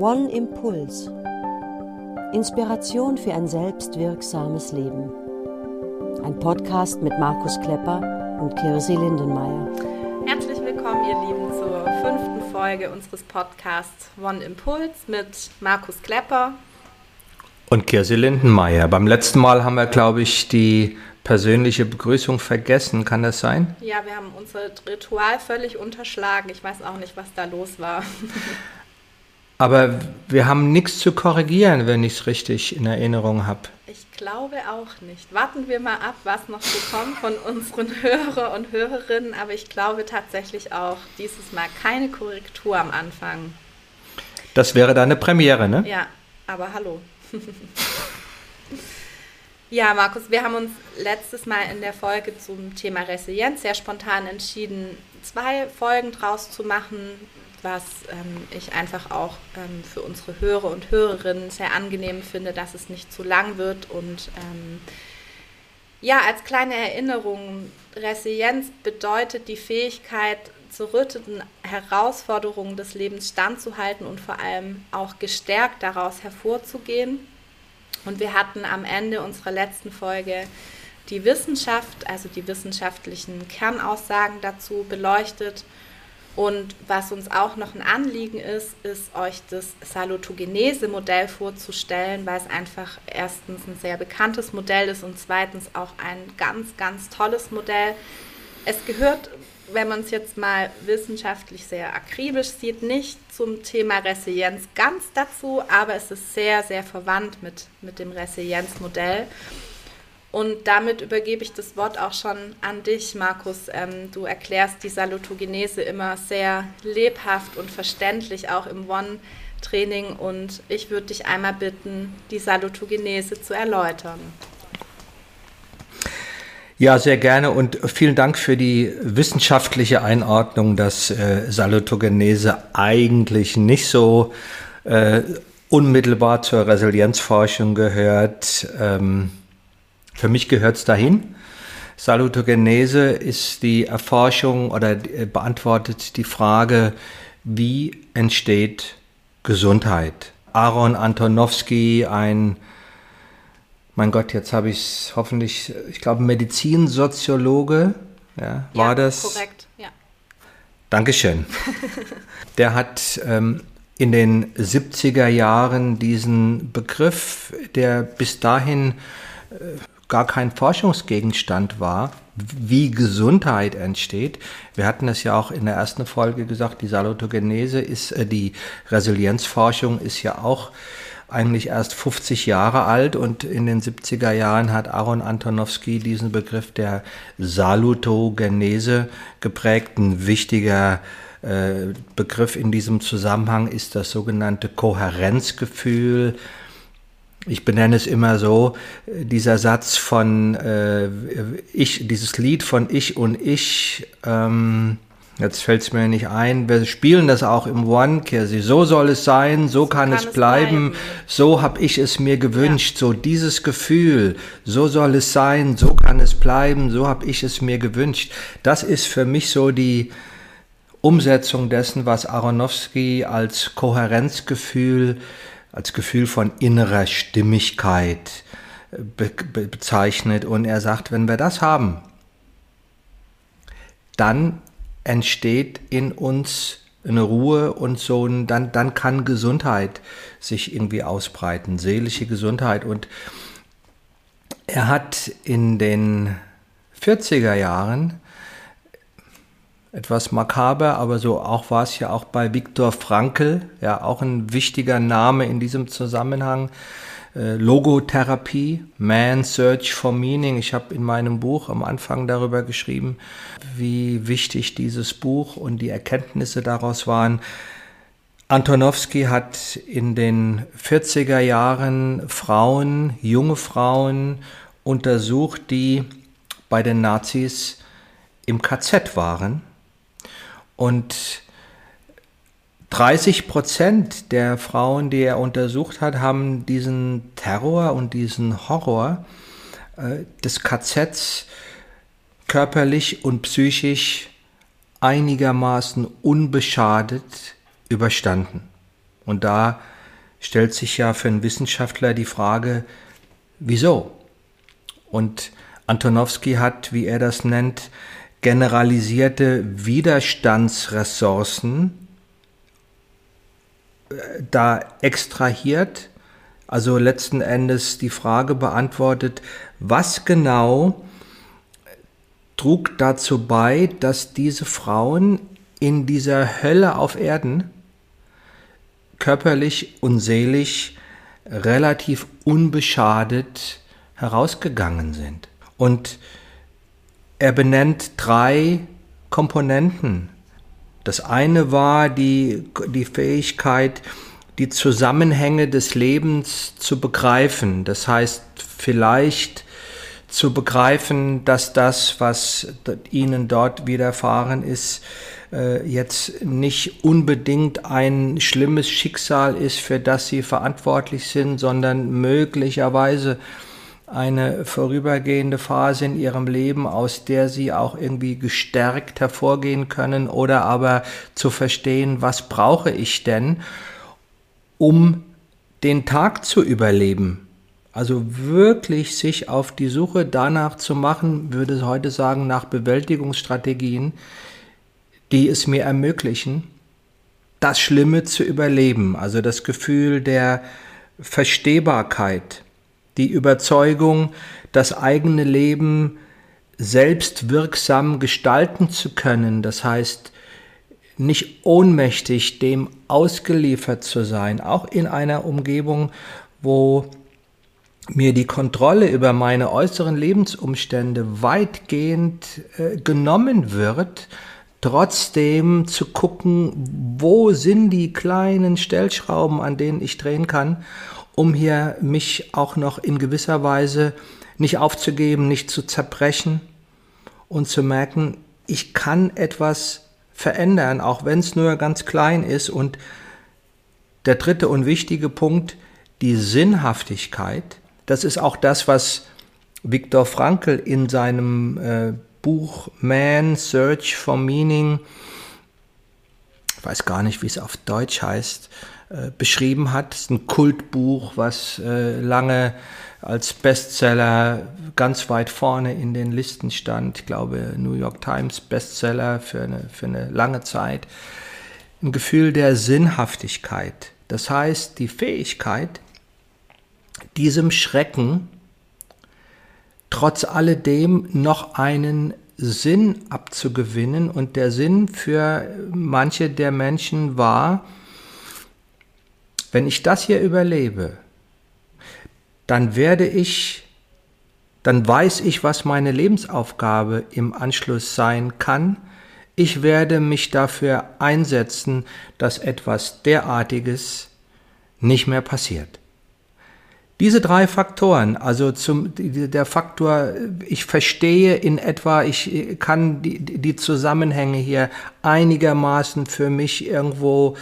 One Impuls. Inspiration für ein selbstwirksames Leben. Ein Podcast mit Markus Klepper und Kirsi Lindenmeier. Herzlich willkommen, ihr Lieben, zur fünften Folge unseres Podcasts One Impuls mit Markus Klepper und Kirsi Lindenmeier. Beim letzten Mal haben wir, glaube ich, die persönliche Begrüßung vergessen. Kann das sein? Ja, wir haben unser Ritual völlig unterschlagen. Ich weiß auch nicht, was da los war. Aber wir haben nichts zu korrigieren, wenn ich es richtig in Erinnerung habe. Ich glaube auch nicht. Warten wir mal ab, was noch so kommt von unseren Hörer und Hörerinnen. Aber ich glaube tatsächlich auch dieses Mal keine Korrektur am Anfang. Das wäre dann eine Premiere, ne? Ja, aber hallo. ja, Markus, wir haben uns letztes Mal in der Folge zum Thema Resilienz sehr spontan entschieden, zwei Folgen draus zu machen, was ähm, ich einfach auch ähm, für unsere Hörer und Hörerinnen sehr angenehm finde, dass es nicht zu lang wird. Und ähm, ja, als kleine Erinnerung, Resilienz bedeutet die Fähigkeit, zu rüttenden Herausforderungen des Lebens standzuhalten und vor allem auch gestärkt daraus hervorzugehen. Und wir hatten am Ende unserer letzten Folge die Wissenschaft, also die wissenschaftlichen Kernaussagen dazu beleuchtet. Und was uns auch noch ein Anliegen ist, ist euch das Salutogenese-Modell vorzustellen, weil es einfach erstens ein sehr bekanntes Modell ist und zweitens auch ein ganz, ganz tolles Modell. Es gehört wenn man es jetzt mal wissenschaftlich sehr akribisch sieht, nicht zum Thema Resilienz ganz dazu, aber es ist sehr, sehr verwandt mit, mit dem Resilienzmodell. Und damit übergebe ich das Wort auch schon an dich, Markus. Ähm, du erklärst die Salutogenese immer sehr lebhaft und verständlich, auch im One-Training. Und ich würde dich einmal bitten, die Salutogenese zu erläutern. Ja, sehr gerne und vielen Dank für die wissenschaftliche Einordnung, dass äh, Salutogenese eigentlich nicht so äh, unmittelbar zur Resilienzforschung gehört. Ähm, für mich gehört es dahin. Salutogenese ist die Erforschung oder äh, beantwortet die Frage, wie entsteht Gesundheit? Aaron Antonowski, ein mein Gott, jetzt habe ich es hoffentlich, ich glaube, Medizinsoziologe, ja, war ja, das? Korrekt, ja. Dankeschön. Der hat ähm, in den 70er Jahren diesen Begriff, der bis dahin äh, gar kein Forschungsgegenstand war, wie Gesundheit entsteht. Wir hatten es ja auch in der ersten Folge gesagt, die Salutogenese ist, äh, die Resilienzforschung ist ja auch eigentlich erst 50 Jahre alt und in den 70er Jahren hat Aaron Antonowski diesen Begriff der Salutogenese geprägt. Ein wichtiger äh, Begriff in diesem Zusammenhang ist das sogenannte Kohärenzgefühl. Ich benenne es immer so, dieser Satz von äh, ich, dieses Lied von Ich und Ich, ähm, Jetzt fällt es mir nicht ein. Wir spielen das auch im One, Kirsi. So soll es sein, so, so kann, kann, es bleiben, bleiben. so habe ich es mir gewünscht. Ja. So dieses Gefühl, so soll es sein, so kann es bleiben, so habe ich es mir gewünscht. Das ist für mich so die Umsetzung dessen, was Aronofsky als Kohärenzgefühl, als Gefühl von innerer Stimmigkeit be be bezeichnet. Und er sagt, wenn wir das haben, dann entsteht in uns eine Ruhe und so, ein, dann, dann kann Gesundheit sich irgendwie ausbreiten, seelische Gesundheit. Und er hat in den 40er Jahren etwas makaber, aber so auch war es ja auch bei Viktor Frankl, ja auch ein wichtiger Name in diesem Zusammenhang, äh, Logotherapie, Man Search for Meaning. Ich habe in meinem Buch am Anfang darüber geschrieben, wie wichtig dieses Buch und die Erkenntnisse daraus waren. Antonowski hat in den 40er Jahren Frauen, junge Frauen untersucht, die bei den Nazis im KZ waren. Und 30 Prozent der Frauen, die er untersucht hat, haben diesen Terror und diesen Horror äh, des KZs körperlich und psychisch einigermaßen unbeschadet überstanden. Und da stellt sich ja für einen Wissenschaftler die Frage, wieso? Und Antonowski hat, wie er das nennt, generalisierte Widerstandsressourcen äh, da extrahiert, also letzten Endes die Frage beantwortet, was genau trug dazu bei, dass diese Frauen in dieser Hölle auf Erden körperlich und seelisch relativ unbeschadet herausgegangen sind. Und er benennt drei Komponenten. Das eine war die, die Fähigkeit, die Zusammenhänge des Lebens zu begreifen. Das heißt, vielleicht zu begreifen, dass das, was ihnen dort widerfahren ist, äh, jetzt nicht unbedingt ein schlimmes Schicksal ist, für das sie verantwortlich sind, sondern möglicherweise eine vorübergehende Phase in ihrem Leben, aus der sie auch irgendwie gestärkt hervorgehen können oder aber zu verstehen, was brauche ich denn, um den Tag zu überleben. Also wirklich sich auf die Suche danach zu machen, würde ich heute sagen, nach Bewältigungsstrategien, die es mir ermöglichen, das Schlimme zu überleben. Also das Gefühl der Verstehbarkeit, die Überzeugung, das eigene Leben selbst wirksam gestalten zu können. Das heißt, nicht ohnmächtig dem ausgeliefert zu sein, auch in einer Umgebung, wo mir die Kontrolle über meine äußeren Lebensumstände weitgehend äh, genommen wird, trotzdem zu gucken, wo sind die kleinen Stellschrauben, an denen ich drehen kann, um hier mich auch noch in gewisser Weise nicht aufzugeben, nicht zu zerbrechen und zu merken, ich kann etwas verändern, auch wenn es nur ganz klein ist. Und der dritte und wichtige Punkt, die Sinnhaftigkeit, das ist auch das, was Viktor Frankl in seinem äh, Buch Man Search for Meaning, ich weiß gar nicht, wie es auf Deutsch heißt, äh, beschrieben hat. Ist ein Kultbuch, was äh, lange als Bestseller ganz weit vorne in den Listen stand. Ich glaube, New York Times Bestseller für eine, für eine lange Zeit. Ein Gefühl der Sinnhaftigkeit. Das heißt, die Fähigkeit, diesem Schrecken trotz alledem noch einen Sinn abzugewinnen. Und der Sinn für manche der Menschen war, wenn ich das hier überlebe, dann werde ich, dann weiß ich, was meine Lebensaufgabe im Anschluss sein kann. Ich werde mich dafür einsetzen, dass etwas derartiges nicht mehr passiert. Diese drei Faktoren, also zum, der Faktor, ich verstehe in etwa, ich kann die, die Zusammenhänge hier einigermaßen für mich irgendwo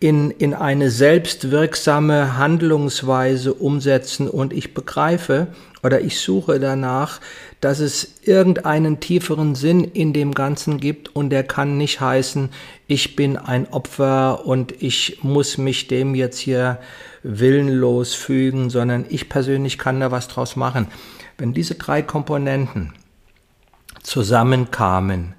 in, in eine selbstwirksame Handlungsweise umsetzen und ich begreife oder ich suche danach, dass es irgendeinen tieferen Sinn in dem Ganzen gibt und der kann nicht heißen, ich bin ein Opfer und ich muss mich dem jetzt hier willenlos fügen, sondern ich persönlich kann da was draus machen. Wenn diese drei Komponenten zusammenkamen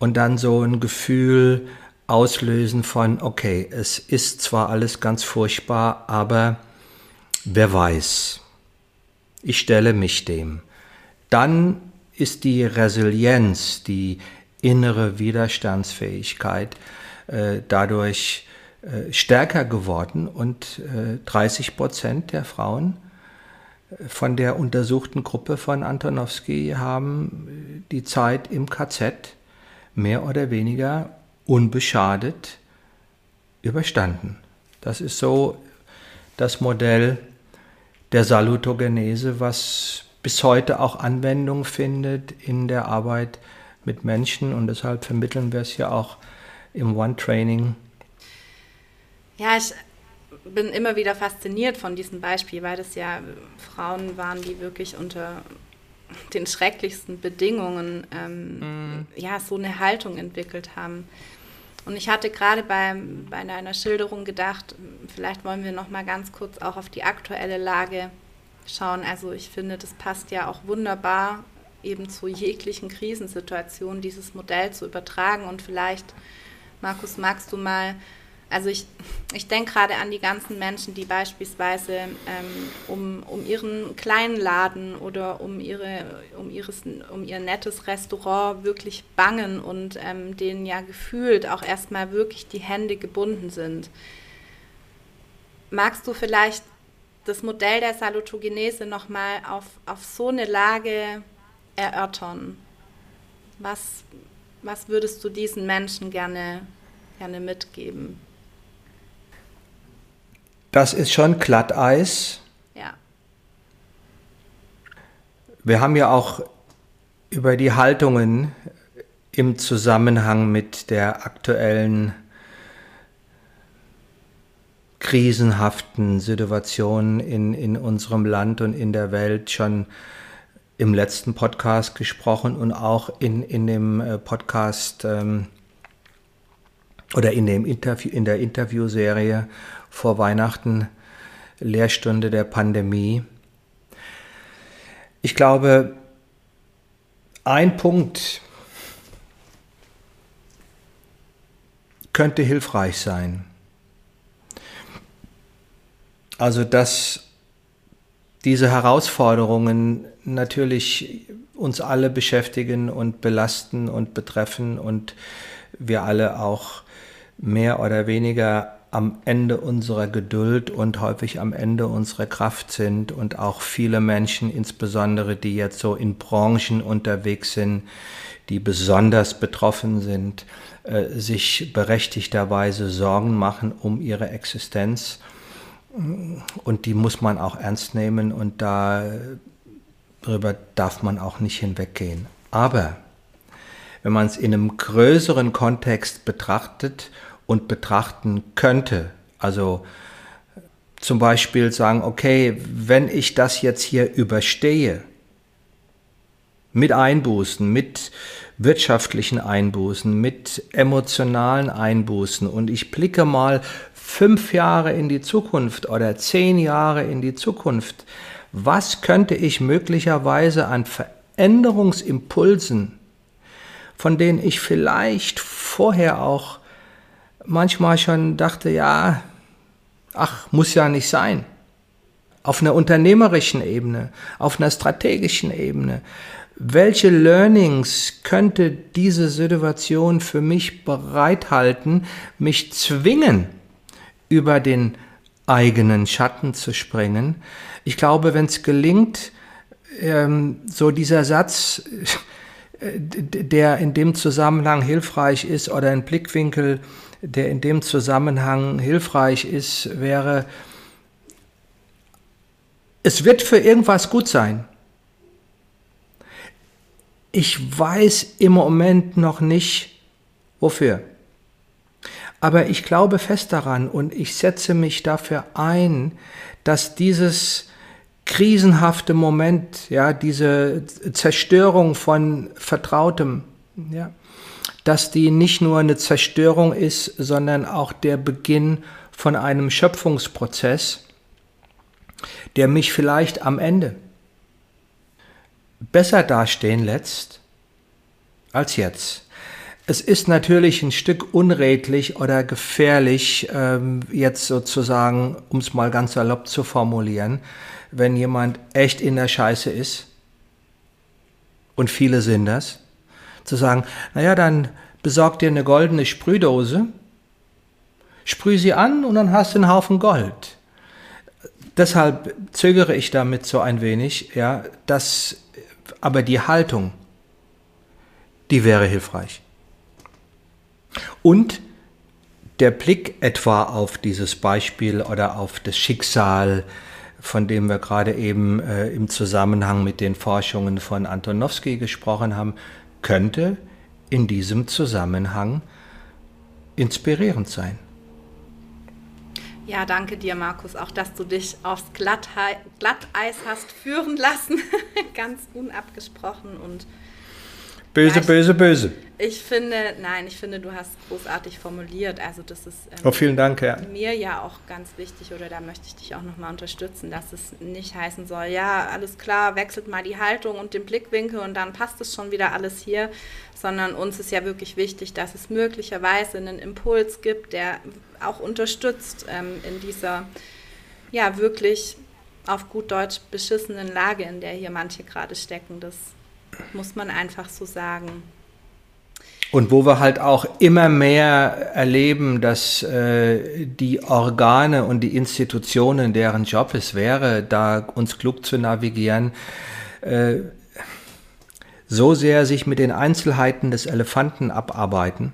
und dann so ein Gefühl auslösen von, okay, es ist zwar alles ganz furchtbar, aber wer weiß, ich stelle mich dem. Dann ist die Resilienz, die innere Widerstandsfähigkeit äh, dadurch äh, stärker geworden und äh, 30 Prozent der Frauen äh, von der untersuchten Gruppe von Antonowski haben die Zeit im KZ mehr oder weniger unbeschadet überstanden. Das ist so das Modell der Salutogenese, was bis heute auch Anwendung findet in der Arbeit mit Menschen und deshalb vermitteln wir es ja auch im One-Training. Ja, ich bin immer wieder fasziniert von diesem Beispiel, weil das ja Frauen waren, die wirklich unter den schrecklichsten Bedingungen ähm, mm. ja so eine Haltung entwickelt haben. Und ich hatte gerade bei, bei deiner Schilderung gedacht, vielleicht wollen wir noch mal ganz kurz auch auf die aktuelle Lage schauen. Also ich finde, das passt ja auch wunderbar eben zu jeglichen Krisensituationen, dieses Modell zu übertragen. Und vielleicht, Markus, magst du mal also ich, ich denke gerade an die ganzen Menschen, die beispielsweise ähm, um, um ihren kleinen Laden oder um, ihre, um, ihres, um ihr nettes Restaurant wirklich bangen und ähm, denen ja gefühlt auch erstmal wirklich die Hände gebunden sind. Magst du vielleicht das Modell der Salutogenese nochmal auf, auf so eine Lage erörtern? Was, was würdest du diesen Menschen gerne, gerne mitgeben? Das ist schon Glatteis. Ja. Wir haben ja auch über die Haltungen im Zusammenhang mit der aktuellen krisenhaften Situation in, in unserem Land und in der Welt schon im letzten Podcast gesprochen und auch in, in dem äh, Podcast ähm, oder in, dem Interview, in der Interviewserie vor Weihnachten, Lehrstunde der Pandemie. Ich glaube, ein Punkt könnte hilfreich sein. Also, dass diese Herausforderungen natürlich uns alle beschäftigen und belasten und betreffen und wir alle auch mehr oder weniger am Ende unserer Geduld und häufig am Ende unserer Kraft sind und auch viele Menschen, insbesondere die jetzt so in Branchen unterwegs sind, die besonders betroffen sind, äh, sich berechtigterweise Sorgen machen um ihre Existenz. Und die muss man auch ernst nehmen und darüber darf man auch nicht hinweggehen. Aber wenn man es in einem größeren Kontext betrachtet und betrachten könnte. Also zum Beispiel sagen, okay, wenn ich das jetzt hier überstehe, mit Einbußen, mit wirtschaftlichen Einbußen, mit emotionalen Einbußen und ich blicke mal fünf Jahre in die Zukunft oder zehn Jahre in die Zukunft, was könnte ich möglicherweise an Veränderungsimpulsen, von denen ich vielleicht vorher auch manchmal schon dachte, ja, ach, muss ja nicht sein. Auf einer unternehmerischen Ebene, auf einer strategischen Ebene. Welche Learnings könnte diese Situation für mich bereithalten, mich zwingen, über den eigenen Schatten zu springen? Ich glaube, wenn es gelingt, ähm, so dieser Satz, äh, der in dem Zusammenhang hilfreich ist oder ein Blickwinkel, der in dem Zusammenhang hilfreich ist, wäre, es wird für irgendwas gut sein. Ich weiß im Moment noch nicht, wofür. Aber ich glaube fest daran und ich setze mich dafür ein, dass dieses krisenhafte Moment, ja, diese Zerstörung von Vertrautem, ja, dass die nicht nur eine Zerstörung ist, sondern auch der Beginn von einem Schöpfungsprozess, der mich vielleicht am Ende besser dastehen lässt als jetzt. Es ist natürlich ein Stück unredlich oder gefährlich, ähm, jetzt sozusagen, um es mal ganz salopp zu formulieren, wenn jemand echt in der Scheiße ist, und viele sind das, zu sagen, naja, dann besorg dir eine goldene Sprühdose, sprüh sie an und dann hast du einen Haufen Gold. Deshalb zögere ich damit so ein wenig, ja, dass, aber die Haltung, die wäre hilfreich. Und der Blick etwa auf dieses Beispiel oder auf das Schicksal, von dem wir gerade eben äh, im Zusammenhang mit den Forschungen von Antonowski gesprochen haben, könnte in diesem Zusammenhang inspirierend sein. Ja, danke dir, Markus, auch dass du dich aufs Glatteis hast führen lassen, ganz unabgesprochen und böse, ich, böse, böse. Ich finde, nein, ich finde, du hast großartig formuliert. Also das ist ähm, oh, vielen Dank, ja. mir ja auch ganz wichtig oder da möchte ich dich auch nochmal unterstützen, dass es nicht heißen soll, ja, alles klar, wechselt mal die Haltung und den Blickwinkel und dann passt es schon wieder alles hier, sondern uns ist ja wirklich wichtig, dass es möglicherweise einen Impuls gibt, der auch unterstützt ähm, in dieser, ja, wirklich auf gut Deutsch beschissenen Lage, in der hier manche gerade stecken. Das muss man einfach so sagen. Und wo wir halt auch immer mehr erleben, dass äh, die Organe und die Institutionen, deren Job es wäre, da uns klug zu navigieren, äh, so sehr sich mit den Einzelheiten des Elefanten abarbeiten.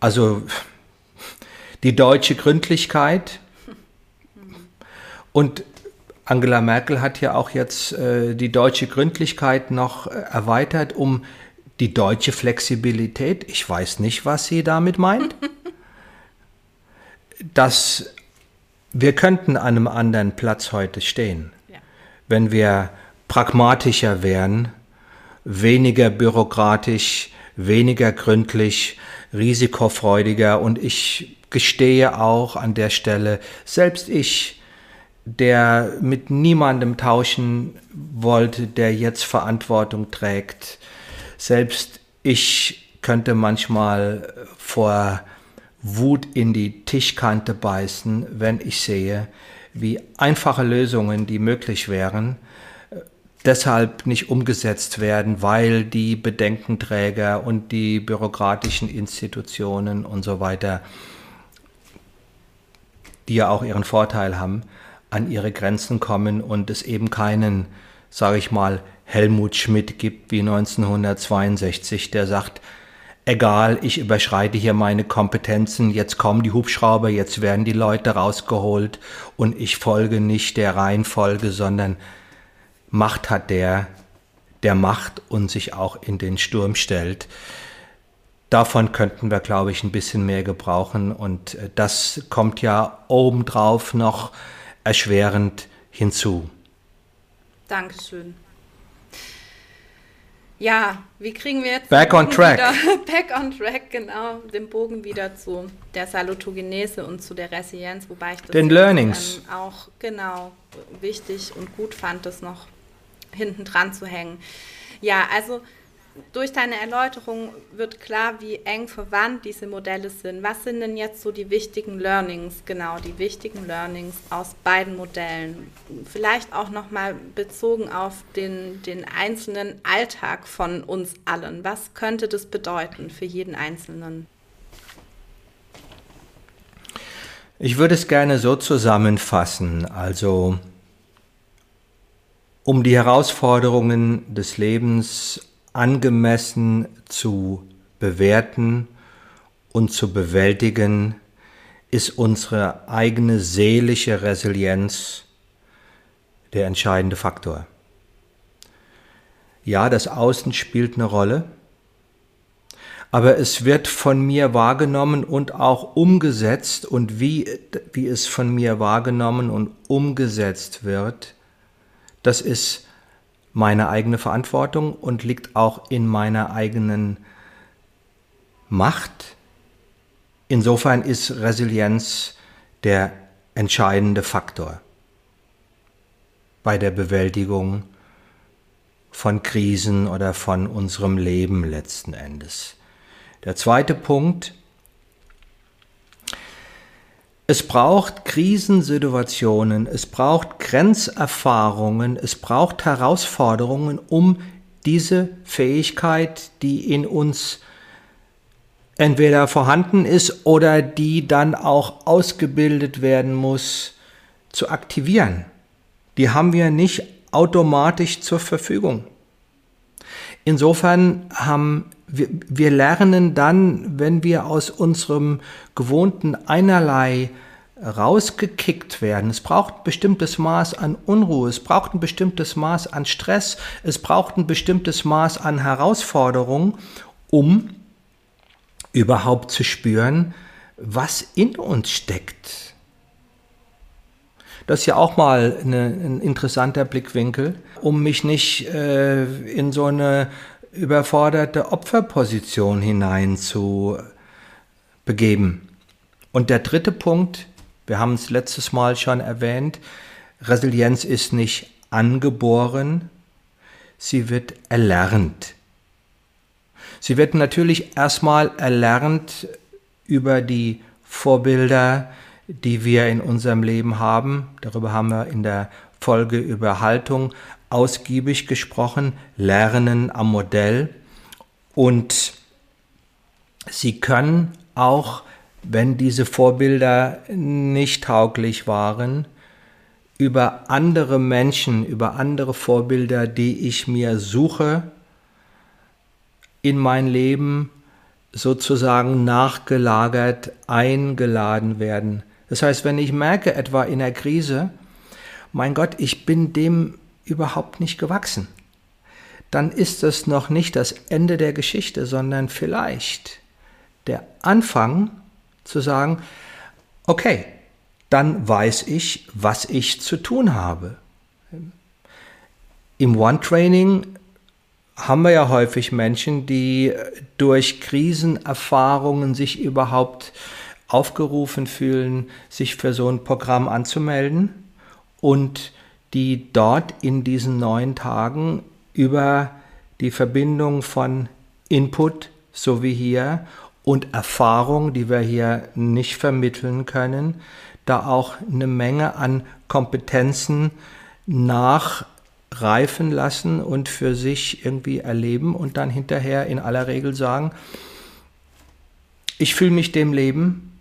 Also die deutsche Gründlichkeit und Angela Merkel hat ja auch jetzt äh, die deutsche Gründlichkeit noch äh, erweitert um die deutsche Flexibilität. Ich weiß nicht, was sie damit meint. Dass wir könnten an einem anderen Platz heute stehen, ja. wenn wir pragmatischer wären, weniger bürokratisch, weniger gründlich, risikofreudiger und ich gestehe auch an der Stelle, selbst ich der mit niemandem tauschen wollte, der jetzt Verantwortung trägt. Selbst ich könnte manchmal vor Wut in die Tischkante beißen, wenn ich sehe, wie einfache Lösungen, die möglich wären, deshalb nicht umgesetzt werden, weil die Bedenkenträger und die bürokratischen Institutionen und so weiter, die ja auch ihren Vorteil haben, an ihre Grenzen kommen und es eben keinen, sage ich mal, Helmut Schmidt gibt wie 1962, der sagt, egal, ich überschreite hier meine Kompetenzen, jetzt kommen die Hubschrauber, jetzt werden die Leute rausgeholt und ich folge nicht der Reihenfolge, sondern Macht hat der, der macht und sich auch in den Sturm stellt. Davon könnten wir, glaube ich, ein bisschen mehr gebrauchen und äh, das kommt ja obendrauf noch erschwerend hinzu. Dankeschön. Ja, wie kriegen wir jetzt back on track? Wieder, back on track, genau, den Bogen wieder zu der Salutogenese und zu der Resilienz, wobei ich das den Learnings ähm, auch genau wichtig und gut fand, das noch hinten dran zu hängen. Ja, also durch deine Erläuterung wird klar, wie eng verwandt diese Modelle sind. Was sind denn jetzt so die wichtigen Learnings, genau, die wichtigen Learnings aus beiden Modellen? Vielleicht auch nochmal bezogen auf den, den einzelnen Alltag von uns allen. Was könnte das bedeuten für jeden Einzelnen? Ich würde es gerne so zusammenfassen. Also, um die Herausforderungen des Lebens angemessen zu bewerten und zu bewältigen, ist unsere eigene seelische Resilienz der entscheidende Faktor. Ja, das Außen spielt eine Rolle, aber es wird von mir wahrgenommen und auch umgesetzt und wie, wie es von mir wahrgenommen und umgesetzt wird, das ist meine eigene Verantwortung und liegt auch in meiner eigenen Macht. Insofern ist Resilienz der entscheidende Faktor bei der Bewältigung von Krisen oder von unserem Leben letzten Endes. Der zweite Punkt es braucht Krisensituationen, es braucht Grenzerfahrungen, es braucht Herausforderungen, um diese Fähigkeit, die in uns entweder vorhanden ist oder die dann auch ausgebildet werden muss, zu aktivieren. Die haben wir nicht automatisch zur Verfügung. Insofern haben wir, wir lernen dann, wenn wir aus unserem gewohnten einerlei rausgekickt werden. Es braucht ein bestimmtes Maß an Unruhe, es braucht ein bestimmtes Maß an Stress, es braucht ein bestimmtes Maß an Herausforderung, um überhaupt zu spüren, was in uns steckt. Das ist ja auch mal eine, ein interessanter Blickwinkel, um mich nicht äh, in so eine überforderte Opferposition hinein zu begeben. Und der dritte Punkt, wir haben es letztes Mal schon erwähnt, Resilienz ist nicht angeboren, sie wird erlernt. Sie wird natürlich erstmal erlernt über die Vorbilder, die wir in unserem Leben haben. Darüber haben wir in der Folge über Haltung ausgiebig gesprochen, Lernen am Modell. Und Sie können auch, wenn diese Vorbilder nicht tauglich waren, über andere Menschen, über andere Vorbilder, die ich mir suche, in mein Leben sozusagen nachgelagert, eingeladen werden. Das heißt, wenn ich merke, etwa in der Krise, mein Gott, ich bin dem überhaupt nicht gewachsen, dann ist es noch nicht das Ende der Geschichte, sondern vielleicht der Anfang zu sagen, okay, dann weiß ich, was ich zu tun habe. Im One-Training haben wir ja häufig Menschen, die durch Krisenerfahrungen sich überhaupt aufgerufen fühlen, sich für so ein Programm anzumelden und die dort in diesen neun Tagen über die Verbindung von Input, so wie hier, und Erfahrung, die wir hier nicht vermitteln können, da auch eine Menge an Kompetenzen nachreifen lassen und für sich irgendwie erleben und dann hinterher in aller Regel sagen, ich fühle mich dem Leben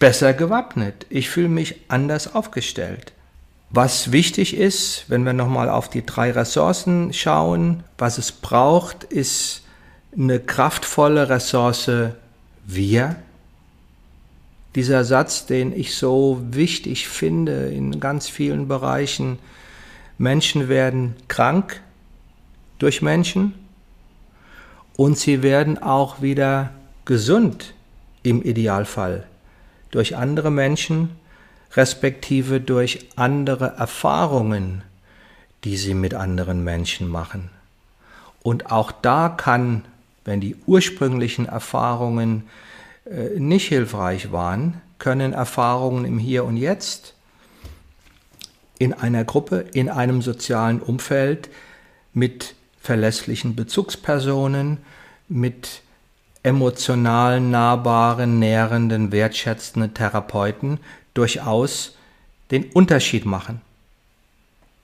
besser gewappnet, ich fühle mich anders aufgestellt. Was wichtig ist, wenn wir nochmal auf die drei Ressourcen schauen, was es braucht, ist eine kraftvolle Ressource wir. Dieser Satz, den ich so wichtig finde in ganz vielen Bereichen, Menschen werden krank durch Menschen und sie werden auch wieder gesund im Idealfall durch andere Menschen, respektive durch andere Erfahrungen, die sie mit anderen Menschen machen. Und auch da kann wenn die ursprünglichen Erfahrungen äh, nicht hilfreich waren, können Erfahrungen im Hier und Jetzt in einer Gruppe, in einem sozialen Umfeld mit verlässlichen Bezugspersonen, mit emotional nahbaren, nährenden, wertschätzenden Therapeuten durchaus den Unterschied machen.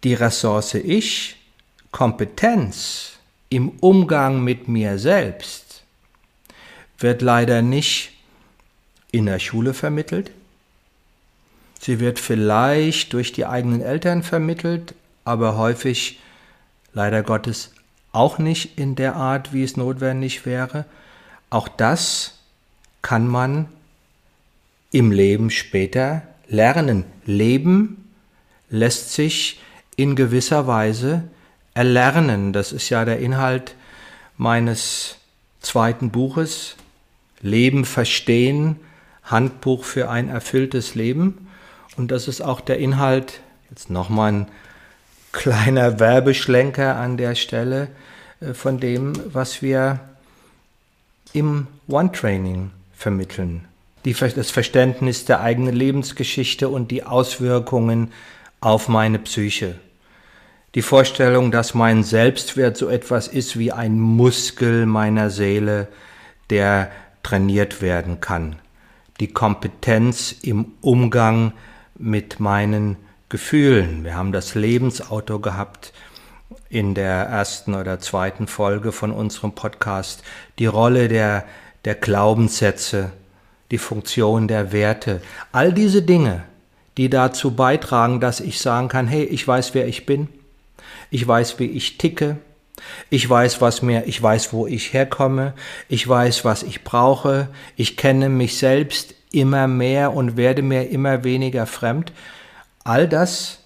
Die Ressource Ich, Kompetenz, im Umgang mit mir selbst wird leider nicht in der Schule vermittelt. Sie wird vielleicht durch die eigenen Eltern vermittelt, aber häufig leider Gottes auch nicht in der Art, wie es notwendig wäre. Auch das kann man im Leben später lernen. Leben lässt sich in gewisser Weise erlernen. Das ist ja der Inhalt meines zweiten Buches, Leben verstehen, Handbuch für ein erfülltes Leben. Und das ist auch der Inhalt, jetzt nochmal ein kleiner Werbeschlenker an der Stelle, äh, von dem, was wir im One-Training vermitteln. Die, das Verständnis der eigenen Lebensgeschichte und die Auswirkungen auf meine Psyche. Die Vorstellung, dass mein Selbstwert so etwas ist wie ein Muskel meiner Seele, der trainiert werden kann. Die Kompetenz im Umgang mit meinen Gefühlen. Wir haben das Lebensauto gehabt in der ersten oder zweiten Folge von unserem Podcast. Die Rolle der, der Glaubenssätze, die Funktion der Werte. All diese Dinge, die dazu beitragen, dass ich sagen kann, hey, ich weiß, wer ich bin ich weiß, wie ich ticke, ich weiß, was mir, ich weiß, wo ich herkomme, ich weiß, was ich brauche, ich kenne mich selbst immer mehr und werde mir immer weniger fremd. All das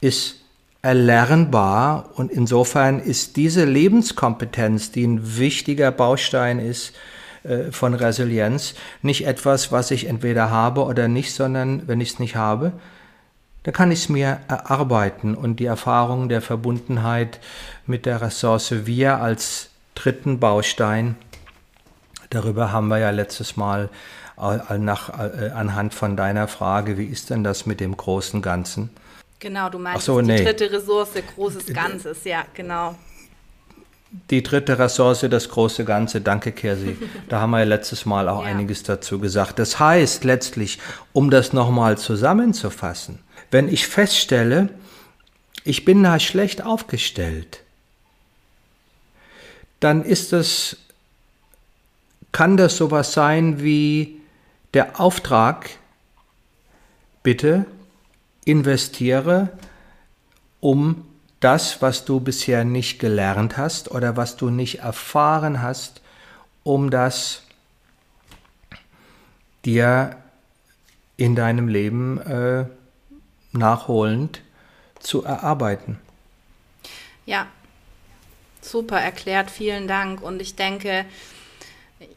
ist erlernbar und insofern ist diese Lebenskompetenz, die ein wichtiger Baustein ist äh, von Resilienz, nicht etwas, was ich entweder habe oder nicht, sondern wenn ich es nicht habe, dann kann ich es mir erarbeiten und die Erfahrung der Verbundenheit mit der Ressource Wir als dritten Baustein, darüber haben wir ja letztes Mal nach, äh, anhand von deiner Frage, wie ist denn das mit dem großen Ganzen? Genau, du meinst so, die nee. dritte Ressource, großes Ganzes, ja, genau. Die dritte Ressource, das große Ganze, danke Kersi. Da haben wir ja letztes Mal auch ja. einiges dazu gesagt. Das heißt letztlich, um das nochmal zusammenzufassen, wenn ich feststelle, ich bin da schlecht aufgestellt, dann ist es, kann das sowas sein wie der Auftrag, bitte investiere, um das, was du bisher nicht gelernt hast oder was du nicht erfahren hast, um das dir in deinem Leben äh, nachholend zu erarbeiten. Ja, super erklärt, vielen Dank. Und ich denke,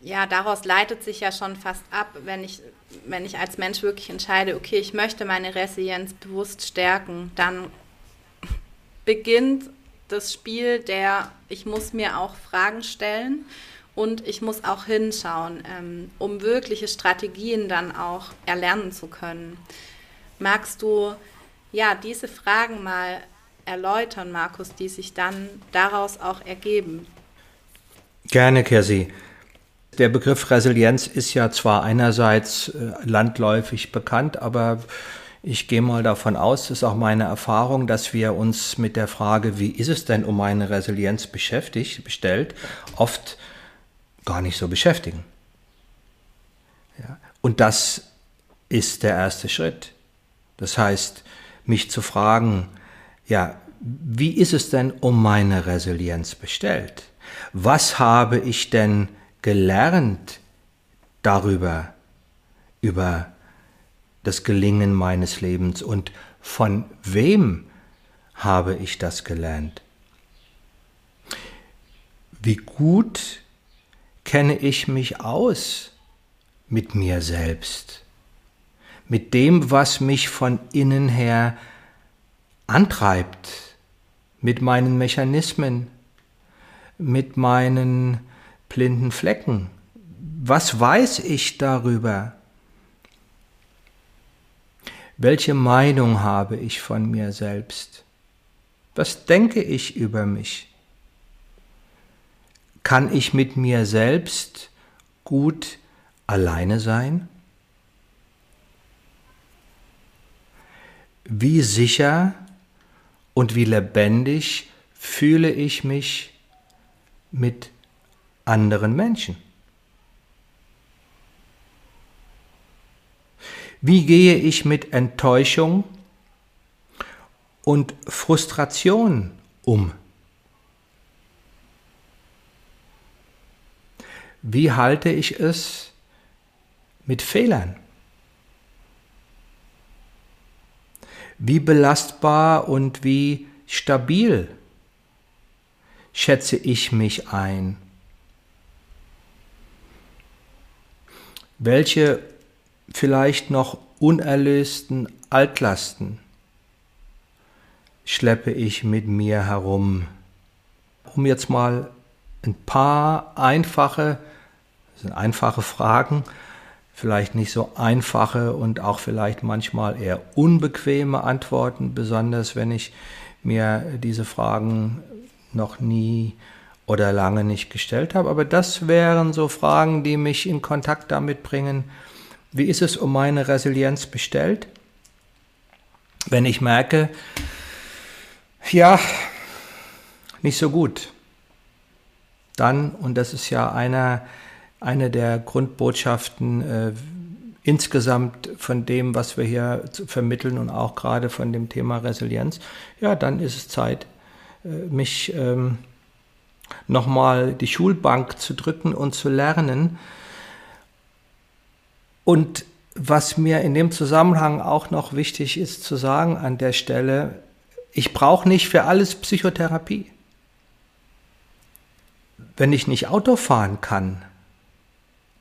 ja, daraus leitet sich ja schon fast ab, wenn ich, wenn ich als Mensch wirklich entscheide, okay, ich möchte meine Resilienz bewusst stärken, dann beginnt das Spiel der, ich muss mir auch Fragen stellen und ich muss auch hinschauen, ähm, um wirkliche Strategien dann auch erlernen zu können. Magst du ja diese Fragen mal erläutern, Markus, die sich dann daraus auch ergeben? Gerne, Kersi. Der Begriff Resilienz ist ja zwar einerseits äh, landläufig bekannt, aber ich gehe mal davon aus, das ist auch meine Erfahrung, dass wir uns mit der Frage, wie ist es denn um meine Resilienz beschäftigt, bestellt, oft gar nicht so beschäftigen. Ja? Und das ist der erste Schritt. Das heißt, mich zu fragen, ja, wie ist es denn um meine Resilienz bestellt? Was habe ich denn gelernt darüber, über das Gelingen meines Lebens und von wem habe ich das gelernt? Wie gut kenne ich mich aus mit mir selbst, mit dem, was mich von innen her antreibt, mit meinen Mechanismen, mit meinen blinden Flecken. Was weiß ich darüber? Welche Meinung habe ich von mir selbst? Was denke ich über mich? Kann ich mit mir selbst gut alleine sein? Wie sicher und wie lebendig fühle ich mich mit anderen Menschen? Wie gehe ich mit Enttäuschung und Frustration um? Wie halte ich es mit Fehlern? Wie belastbar und wie stabil schätze ich mich ein? Welche vielleicht noch unerlösten Altlasten schleppe ich mit mir herum? Um jetzt mal ein paar einfache, das sind einfache Fragen, vielleicht nicht so einfache und auch vielleicht manchmal eher unbequeme Antworten, besonders wenn ich mir diese Fragen noch nie oder lange nicht gestellt habe. Aber das wären so Fragen, die mich in Kontakt damit bringen, wie ist es um meine Resilienz bestellt? Wenn ich merke, ja, nicht so gut, dann, und das ist ja einer, eine der Grundbotschaften äh, insgesamt von dem, was wir hier vermitteln und auch gerade von dem Thema Resilienz, ja, dann ist es Zeit, äh, mich ähm, nochmal die Schulbank zu drücken und zu lernen, und was mir in dem Zusammenhang auch noch wichtig ist zu sagen an der Stelle, ich brauche nicht für alles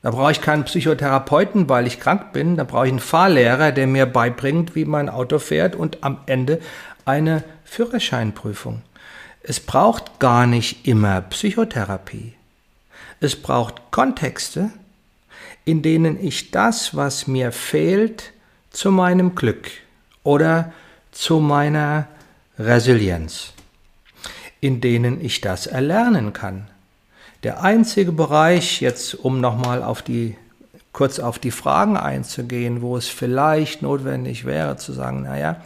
Da brauche ich keinen Psychotherapeuten, weil ich krank bin. Da brauche ich einen Fahrlehrer, der mir beibringt, wie mein Auto fährt und am Ende eine Führerscheinprüfung. Es braucht gar nicht immer Psychotherapie. Es braucht Kontexte, in denen ich das, was mir fehlt, zu meinem Glück oder zu meiner Resilienz, in denen ich das erlernen kann. Der einzige Bereich, jetzt um nochmal auf die, kurz auf die Fragen einzugehen, wo es vielleicht notwendig wäre zu sagen, naja,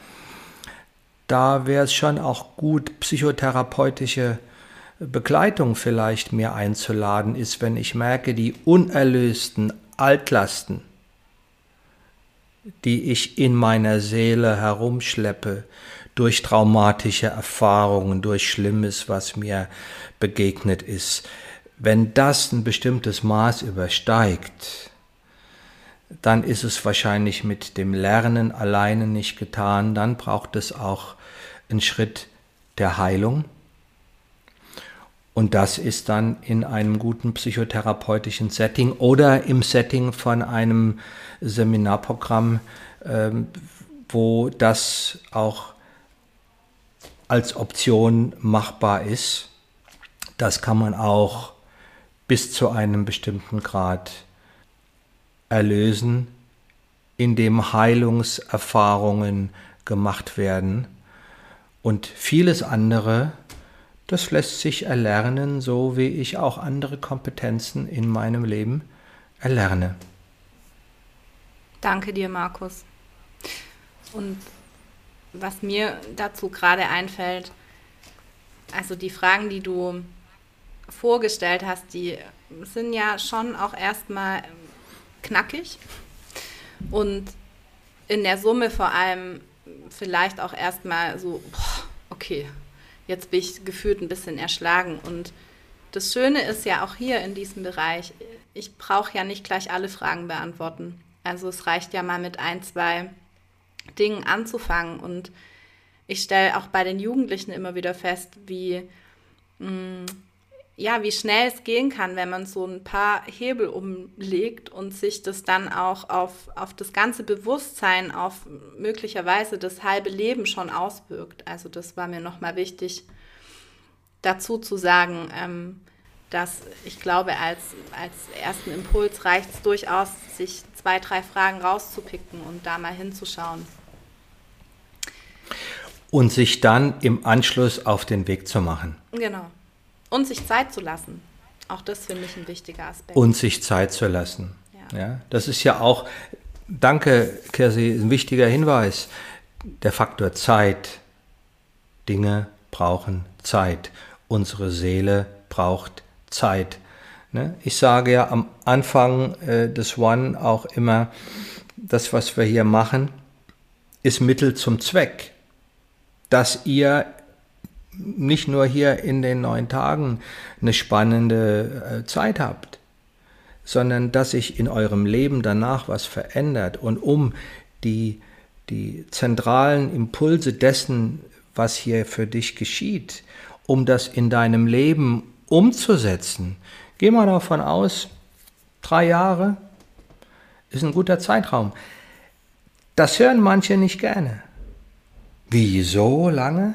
da wäre es schon auch gut, psychotherapeutische Begleitung vielleicht mir einzuladen, ist, wenn ich merke, die unerlösten Altlasten, die ich in meiner Seele herumschleppe, durch traumatische Erfahrungen, durch Schlimmes, was mir begegnet ist, wenn das ein bestimmtes Maß übersteigt, dann ist es wahrscheinlich mit dem Lernen alleine nicht getan, dann braucht es auch einen Schritt der Heilung. Und das ist dann in einem guten psychotherapeutischen Setting oder im Setting von einem Seminarprogramm, ähm, wo das auch als Option machbar ist. Das kann man auch bis zu einem bestimmten Grad erlösen, indem Heilungserfahrungen gemacht werden und vieles andere, das lässt sich erlernen, so wie ich auch andere Kompetenzen in meinem Leben erlerne. Danke dir, Markus. Und was mir dazu gerade einfällt, also die Fragen, die du vorgestellt hast, die sind ja schon auch erstmal knackig und in der Summe vor allem vielleicht auch erstmal so, okay, jetzt bin ich gefühlt ein bisschen erschlagen. Und das Schöne ist ja auch hier in diesem Bereich, ich brauche ja nicht gleich alle Fragen beantworten. Also es reicht ja mal mit ein, zwei Dingen anzufangen. Und ich stelle auch bei den Jugendlichen immer wieder fest, wie mh, mm, ja, wie schnell es gehen kann, wenn man so ein paar Hebel umlegt und sich das dann auch auf, auf das ganze Bewusstsein, auf möglicherweise das halbe Leben schon auswirkt. Also das war mir nochmal wichtig dazu zu sagen, ähm, dass ich glaube, als, als ersten Impuls reicht es durchaus, sich zwei, drei Fragen rauszupicken und da mal hinzuschauen. Und sich dann im Anschluss auf den Weg zu machen. Genau. Und sich Zeit zu lassen. Auch das finde ich ein wichtiger Aspekt. Und sich Zeit zu lassen. Ja. ja das ist ja auch, danke, Kirsi, ein wichtiger Hinweis. Der Faktor Zeit. Dinge brauchen Zeit. Unsere Seele braucht Zeit. Ne? Ich sage ja am Anfang äh, des One auch immer, das, was wir hier machen, ist Mittel zum Zweck, dass ihr nicht nur hier in den neun Tagen eine spannende äh, Zeit habt, sondern dass sich in eurem Leben danach was verändert und um die, die zentralen Impulse dessen, was hier für dich geschieht, um das in deinem Leben umzusetzen, geh mal davon aus, drei Jahre ist ein guter Zeitraum. Das hören manche nicht gerne. Wie so lange?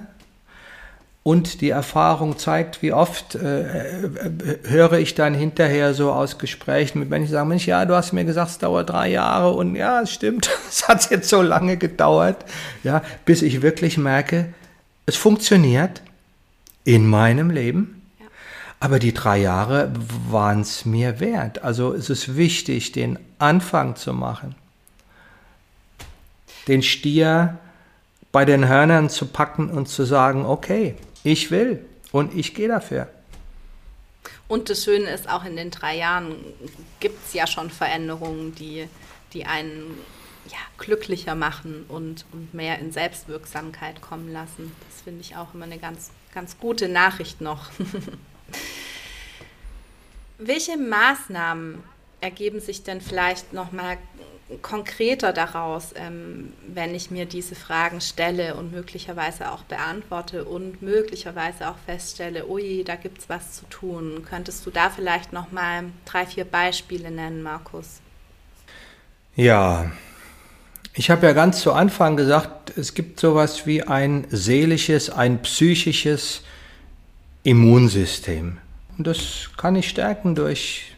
Und die Erfahrung zeigt, wie oft äh, äh, höre ich dann hinterher so aus Gesprächen mit Menschen, die sagen, Mensch, ja, du hast mir gesagt, es dauert drei Jahre und ja, es stimmt, es hat jetzt so lange gedauert, ja, bis ich wirklich merke, es funktioniert in meinem Leben. Aber die drei Jahre waren es mir wert. Also es ist wichtig, den Anfang zu machen. Den Stier bei den Hörnern zu packen und zu sagen, okay, ich will und ich gehe dafür. Und das Schöne ist, auch in den drei Jahren gibt es ja schon Veränderungen, die, die einen ja, glücklicher machen und, und mehr in Selbstwirksamkeit kommen lassen. Das finde ich auch immer eine ganz, ganz gute Nachricht noch. Welche Maßnahmen ergeben sich denn vielleicht nochmal konkreter daraus, ähm, wenn ich mir diese Fragen stelle und möglicherweise auch beantworte und möglicherweise auch feststelle, ui, da gibt es was zu tun. Könntest du da vielleicht noch mal drei, vier Beispiele nennen, Markus? Ja, ich habe ja ganz zu Anfang gesagt, es gibt sowas wie ein seelisches, ein psychisches Immunsystem. Und das kann ich stärken durch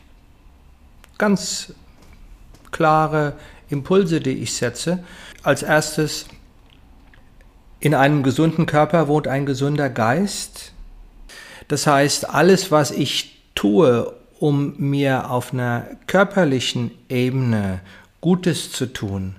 ganz klare Impulse, die ich setze. Als erstes, in einem gesunden Körper wohnt ein gesunder Geist. Das heißt, alles, was ich tue, um mir auf einer körperlichen Ebene Gutes zu tun,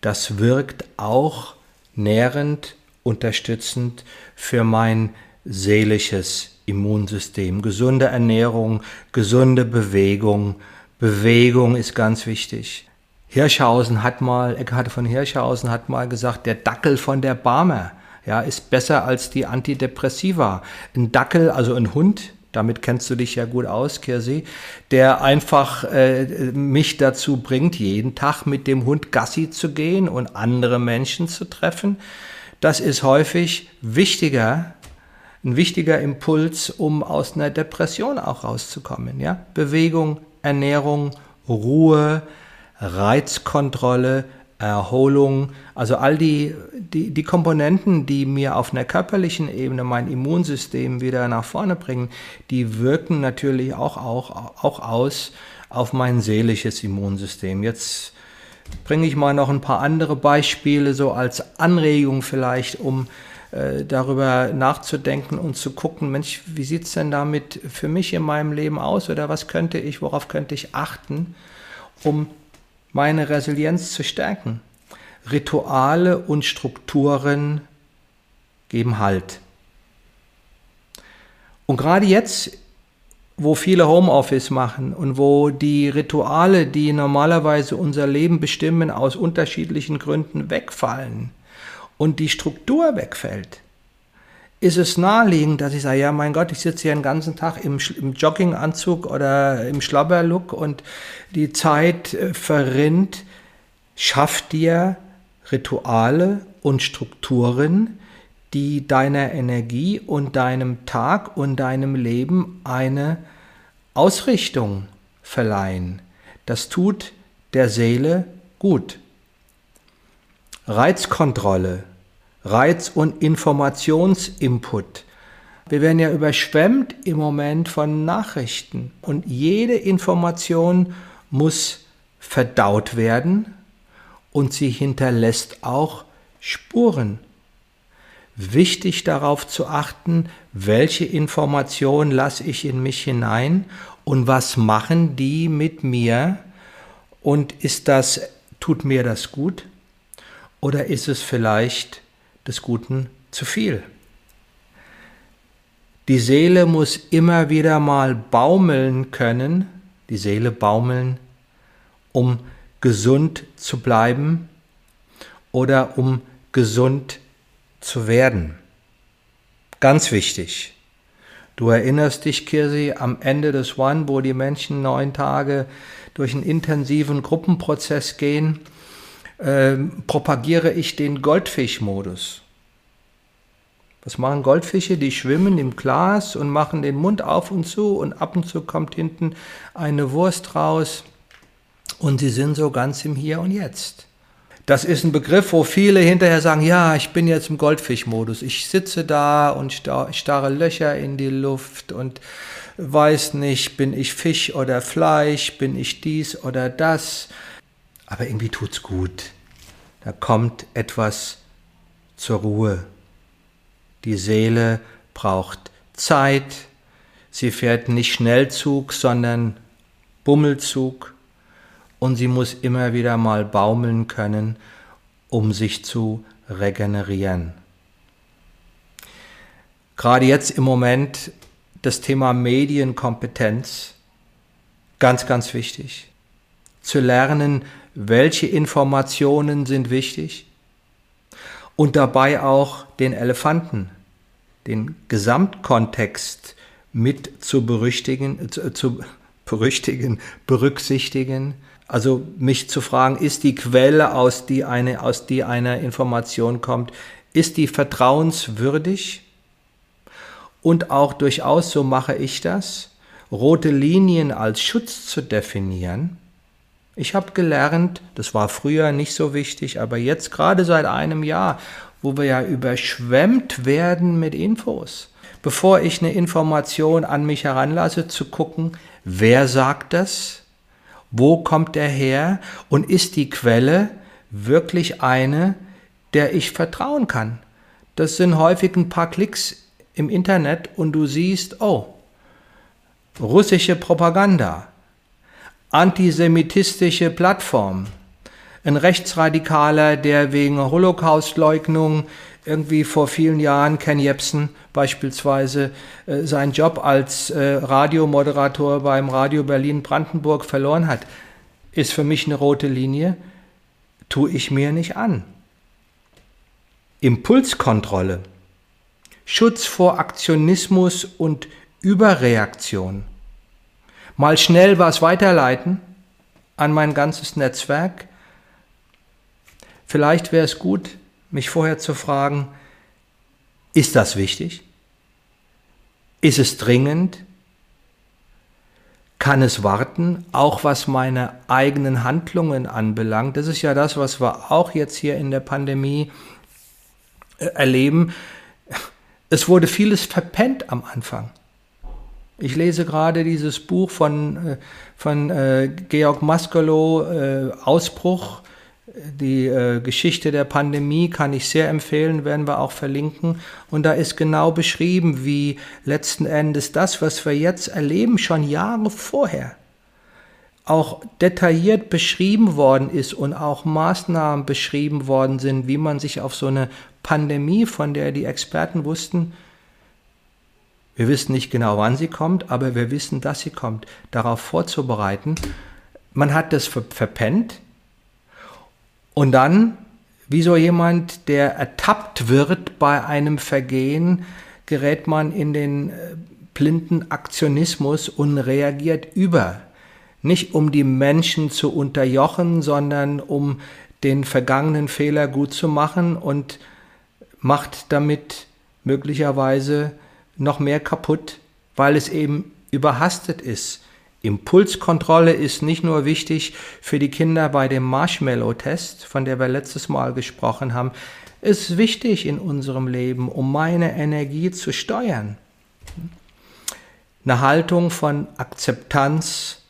das wirkt auch nährend, unterstützend für mein seelisches Immunsystem. Gesunde Ernährung, gesunde Bewegung, Bewegung ist ganz wichtig. Hirschhausen hat mal, Eckhard von Hirschhausen hat mal gesagt, der Dackel von der Barmer, ja, ist besser als die Antidepressiva. Ein Dackel, also ein Hund, damit kennst du dich ja gut aus, Kirsi, der einfach äh, mich dazu bringt, jeden Tag mit dem Hund Gassi zu gehen und andere Menschen zu treffen. Das ist häufig wichtiger, ein wichtiger Impuls, um aus einer Depression auch rauszukommen. Ja? Bewegung, Ernährung, Ruhe, Reizkontrolle, Erholung, also all die, die, die Komponenten, die mir auf einer körperlichen Ebene mein Immunsystem wieder nach vorne bringen, die wirken natürlich auch, auch, auch aus auf mein seelisches Immunsystem. Jetzt bringe ich mal noch ein paar andere Beispiele so als Anregung vielleicht, um äh, darüber nachzudenken und zu gucken, Mensch, wie sieht es denn damit für mich in meinem Leben aus oder was könnte ich, worauf könnte ich achten, um meine Resilienz zu stärken. Rituale und Strukturen geben Halt. Und gerade jetzt, wo viele Homeoffice machen und wo die Rituale, die normalerweise unser Leben bestimmen, aus unterschiedlichen Gründen wegfallen, und die Struktur wegfällt, ist es naheliegend, dass ich sage, ja, mein Gott, ich sitze hier den ganzen Tag im, im Jogginganzug oder im Schlabberlook und die Zeit äh, verrinnt. Schaff dir Rituale und Strukturen, die deiner Energie und deinem Tag und deinem Leben eine Ausrichtung verleihen. Das tut der Seele gut. Reizkontrolle, Reiz- und Informationsinput. Wir werden ja überschwemmt im Moment von Nachrichten und jede Information muss verdaut werden und sie hinterlässt auch Spuren. Wichtig darauf zu achten, welche Informationen lasse ich in mich hinein und was machen die mit mir und ist das, tut mir das gut? Oder ist es vielleicht des Guten zu viel? Die Seele muss immer wieder mal baumeln können, die Seele baumeln, um gesund zu bleiben oder um gesund zu werden. Ganz wichtig. Du erinnerst dich, Kirsi, am Ende des One, wo die Menschen neun Tage durch einen intensiven Gruppenprozess gehen äh, propagiere ich den Goldfischmodus. Was machen Goldfische? Die schwimmen im Glas und machen den Mund auf und zu und ab und zu kommt hinten eine Wurst raus und sie sind so ganz im Hier und Jetzt. Das ist ein Begriff, wo viele hinterher sagen, ja, ich bin jetzt im Goldfischmodus. Ich sitze da und starre Löcher in die Luft und weiß nicht, bin ich Fisch oder Fleisch, bin ich dies oder das aber irgendwie tut's gut. Da kommt etwas zur Ruhe. Die Seele braucht Zeit. Sie fährt nicht Schnellzug, sondern Bummelzug. Und sie muss immer wieder mal baumeln können, um sich zu regenerieren. Gerade jetzt im Moment das Thema Medienkompetenz, ganz, ganz wichtig. Zu lernen, welche Informationen sind wichtig und dabei auch den Elefanten, den Gesamtkontext mit zu berücksichtigen, zu, berüchtigen, berücksichtigen. Also mich zu fragen, ist die Quelle, aus die eine, aus die eine Information kommt, ist die vertrauenswürdig? Und auch durchaus, so mache ich das, rote Linien als Schutz zu definieren. Ich habe gelernt, das war früher nicht so wichtig, aber jetzt gerade seit einem Jahr, wo wir ja überschwemmt werden mit Infos, bevor ich eine Information an mich heranlasse, zu gucken, wer sagt das, wo kommt er her und ist die Quelle wirklich eine, der ich vertrauen kann. Das sind häufig ein paar Klicks im Internet und du siehst, oh, russische Propaganda, antisemitistische Plattform, ein Rechtsradikaler, der wegen Holocaustleugnung irgendwie vor vielen Jahren, Ken Jebsen beispielsweise, äh, seinen Job als äh, Radiomoderator beim Radio Berlin Brandenburg verloren hat, ist für mich eine rote Linie, tue ich mir nicht an. Impulskontrolle, Schutz vor Aktionismus und Überreaktion. Mal schnell was weiterleiten an mein ganzes Netzwerk. Vielleicht wäre es gut, mich vorher zu fragen, ist das wichtig? Ist es dringend? Kann es warten, auch was meine eigenen Handlungen anbelangt? Das ist ja das, was wir auch jetzt hier in der Pandemie äh, erleben. Es wurde vieles verpennt am Anfang. Ich lese gerade dieses Buch von, äh, von äh, Georg Maskelow, äh, Ausbruch, die äh, Geschichte der Pandemie kann ich sehr empfehlen, werden wir auch verlinken. Und da ist genau beschrieben, wie letzten Endes das, was wir jetzt erleben, schon Jahre vorher, auch detailliert beschrieben worden ist und auch Maßnahmen beschrieben worden sind, wie man sich auf so eine Pandemie, von der die Experten wussten, wir wissen nicht genau, wann sie kommt, aber wir wissen, dass sie kommt, darauf vorzubereiten. Man hat das verpennt und dann, wie so jemand, der ertappt wird bei einem Vergehen, gerät man in den äh, blinden Aktionismus und reagiert über. Nicht um die Menschen zu unterjochen, sondern um den vergangenen Fehler gut zu machen und macht damit möglicherweise noch mehr kaputt, weil es eben überhastet ist. Impulskontrolle ist nicht nur wichtig für die Kinder bei dem Marshmallow-Test, von der wir letztes Mal gesprochen haben, ist wichtig in unserem Leben, um meine Energie zu steuern. Eine Haltung von Akzeptanz,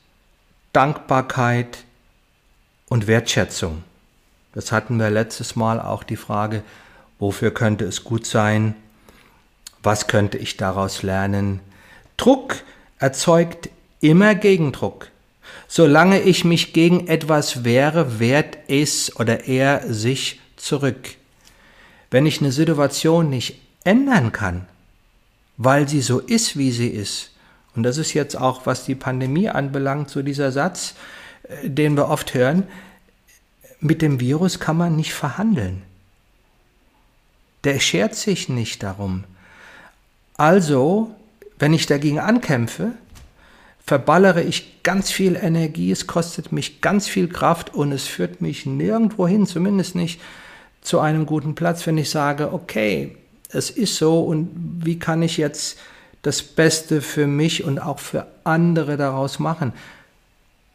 Dankbarkeit und Wertschätzung. Das hatten wir letztes Mal auch die Frage, wofür könnte es gut sein, was könnte ich daraus lernen? Druck erzeugt immer Gegendruck. Solange ich mich gegen etwas wehre, wehrt es oder er sich zurück. Wenn ich eine Situation nicht ändern kann, weil sie so ist, wie sie ist, und das ist jetzt auch, was die Pandemie anbelangt, so dieser Satz, äh, den wir oft hören, mit dem Virus kann man nicht verhandeln. Der schert sich nicht darum. Also, wenn ich dagegen ankämpfe, verballere ich ganz viel Energie, es kostet mich ganz viel Kraft und es führt mich nirgendwo hin, zumindest nicht zu einem guten Platz, wenn ich sage, okay, es ist so und wie kann ich jetzt das Beste für mich und auch für andere daraus machen?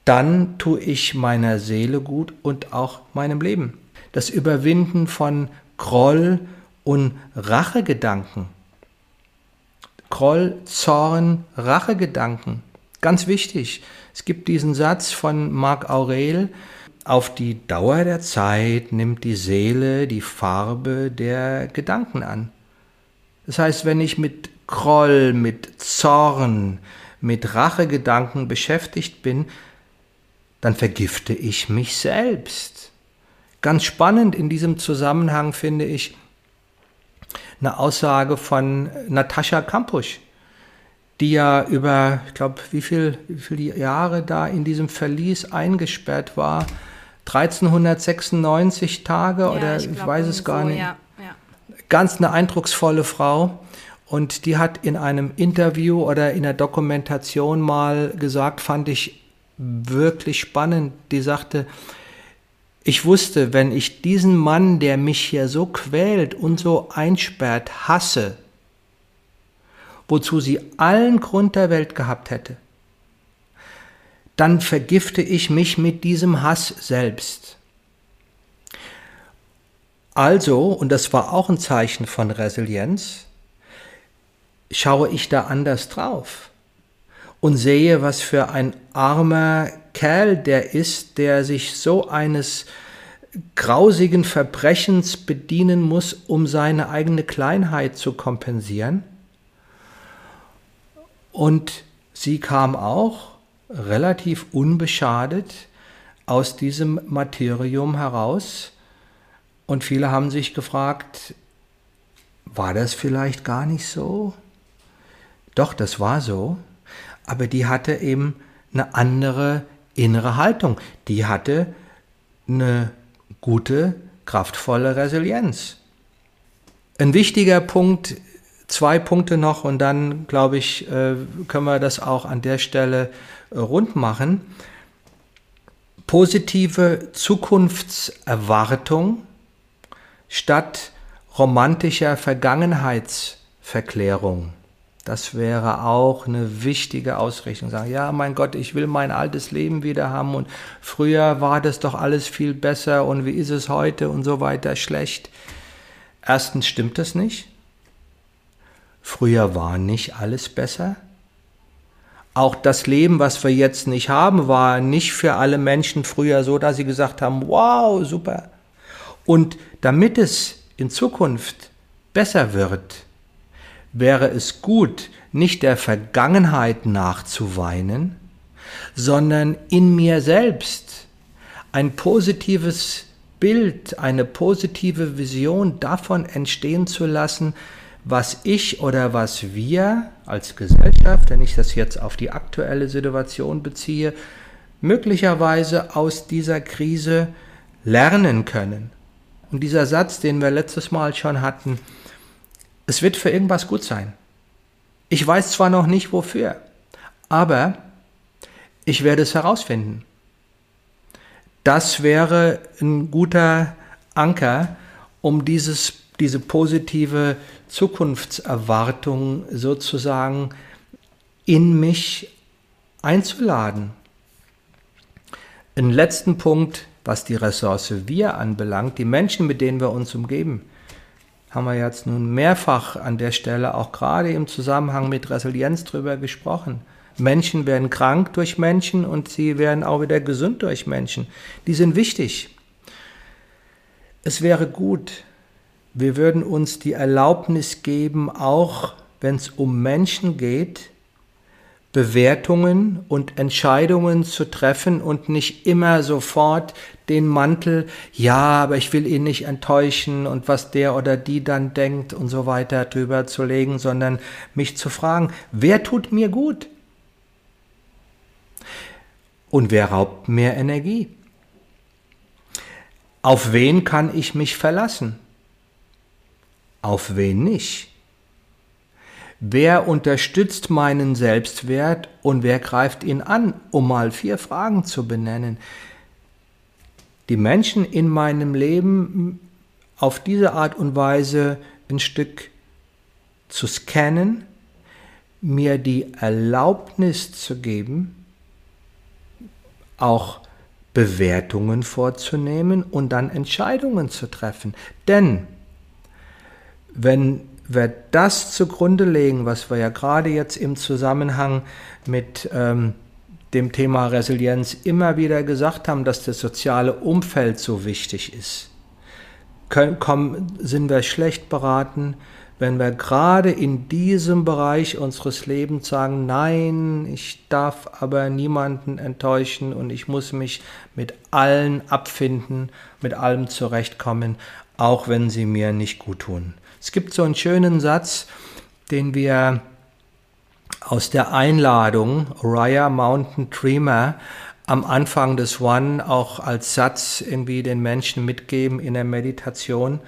Dann tue ich meiner Seele gut und auch meinem Leben. Das Überwinden von Groll und Rachegedanken Groll, Zorn, Rachegedanken. Ganz wichtig. Es gibt diesen Satz von Marc Aurel, auf die Dauer der Zeit nimmt die Seele die Farbe der Gedanken an. Das heißt, wenn ich mit Groll, mit Zorn, mit Rachegedanken beschäftigt bin, dann vergifte ich mich selbst. Ganz spannend in diesem Zusammenhang finde ich, eine Aussage von Natascha Kampusch, die ja über, ich glaube, wie viel, wie viele Jahre da in diesem Verlies eingesperrt war. 1396 Tage ja, oder ich, ich weiß es gar so, nicht. Ja, ja. Ganz eine eindrucksvolle Frau. Und die hat in einem Interview oder in der Dokumentation mal gesagt, fand ich wirklich spannend. Die sagte, ich wusste, wenn ich diesen Mann, der mich hier so quält und so einsperrt, hasse, wozu sie allen Grund der Welt gehabt hätte, dann vergifte ich mich mit diesem Hass selbst. Also, und das war auch ein Zeichen von Resilienz, schaue ich da anders drauf und sehe, was für ein armer Kerl der ist, der sich so eines grausigen Verbrechens bedienen muss, um seine eigene Kleinheit zu kompensieren. Und sie kam auch relativ unbeschadet aus diesem Materium heraus. Und viele haben sich gefragt, war das vielleicht gar nicht so? Doch, das war so, aber die hatte eben eine andere innere Haltung. Die hatte eine gute, kraftvolle Resilienz. Ein wichtiger Punkt, zwei Punkte noch und dann, glaube ich, äh, können wir das auch an der Stelle äh, rund machen. Positive Zukunftserwartung statt romantischer Vergangenheitsverklärung. Das wäre auch eine wichtige Ausrichtung. Sagen, ja, mein Gott, ich will mein altes Leben wieder haben und früher war das doch alles viel besser und wie ist es heute und so weiter schlecht. Erstens stimmt das nicht. Früher war nicht alles besser. Auch das Leben, was wir jetzt nicht haben, war nicht für alle Menschen früher so, dass sie gesagt haben, wow, super. Und damit es in Zukunft besser wird, wäre es gut, nicht der Vergangenheit nachzuweinen, sondern in mir selbst ein positives Bild, eine positive Vision davon entstehen zu lassen, was ich oder was wir als Gesellschaft, wenn ich das jetzt auf die aktuelle Situation beziehe, möglicherweise aus dieser Krise lernen können. Und dieser Satz, den wir letztes Mal schon hatten, es wird für irgendwas gut sein. Ich weiß zwar noch nicht wofür, aber ich werde es herausfinden. Das wäre ein guter Anker, um dieses, diese positive Zukunftserwartung sozusagen in mich einzuladen. Ein letzten Punkt, was die Ressource wir anbelangt, die Menschen, mit denen wir uns umgeben haben wir jetzt nun mehrfach an der Stelle auch gerade im Zusammenhang mit Resilienz drüber gesprochen. Menschen werden krank durch Menschen und sie werden auch wieder gesund durch Menschen. Die sind wichtig. Es wäre gut, wir würden uns die Erlaubnis geben, auch wenn es um Menschen geht, Bewertungen und Entscheidungen zu treffen und nicht immer sofort den Mantel, ja, aber ich will ihn nicht enttäuschen und was der oder die dann denkt und so weiter drüber zu legen, sondern mich zu fragen, wer tut mir gut? Und wer raubt mehr Energie? Auf wen kann ich mich verlassen? Auf wen nicht? Wer unterstützt meinen Selbstwert und wer greift ihn an, um mal vier Fragen zu benennen? Die Menschen in meinem Leben auf diese Art und Weise ein Stück zu scannen, mir die Erlaubnis zu geben, auch Bewertungen vorzunehmen und dann Entscheidungen zu treffen. Denn wenn wir das zugrunde legen, was wir ja gerade jetzt im Zusammenhang mit ähm, dem Thema Resilienz immer wieder gesagt haben, dass das soziale Umfeld so wichtig ist, können, kommen, sind wir schlecht beraten, wenn wir gerade in diesem Bereich unseres Lebens sagen, nein, ich darf aber niemanden enttäuschen und ich muss mich mit allen abfinden, mit allem zurechtkommen, auch wenn sie mir nicht gut tun. Es gibt so einen schönen Satz, den wir aus der Einladung Raya Mountain Dreamer am Anfang des One auch als Satz irgendwie den Menschen mitgeben in der Meditation.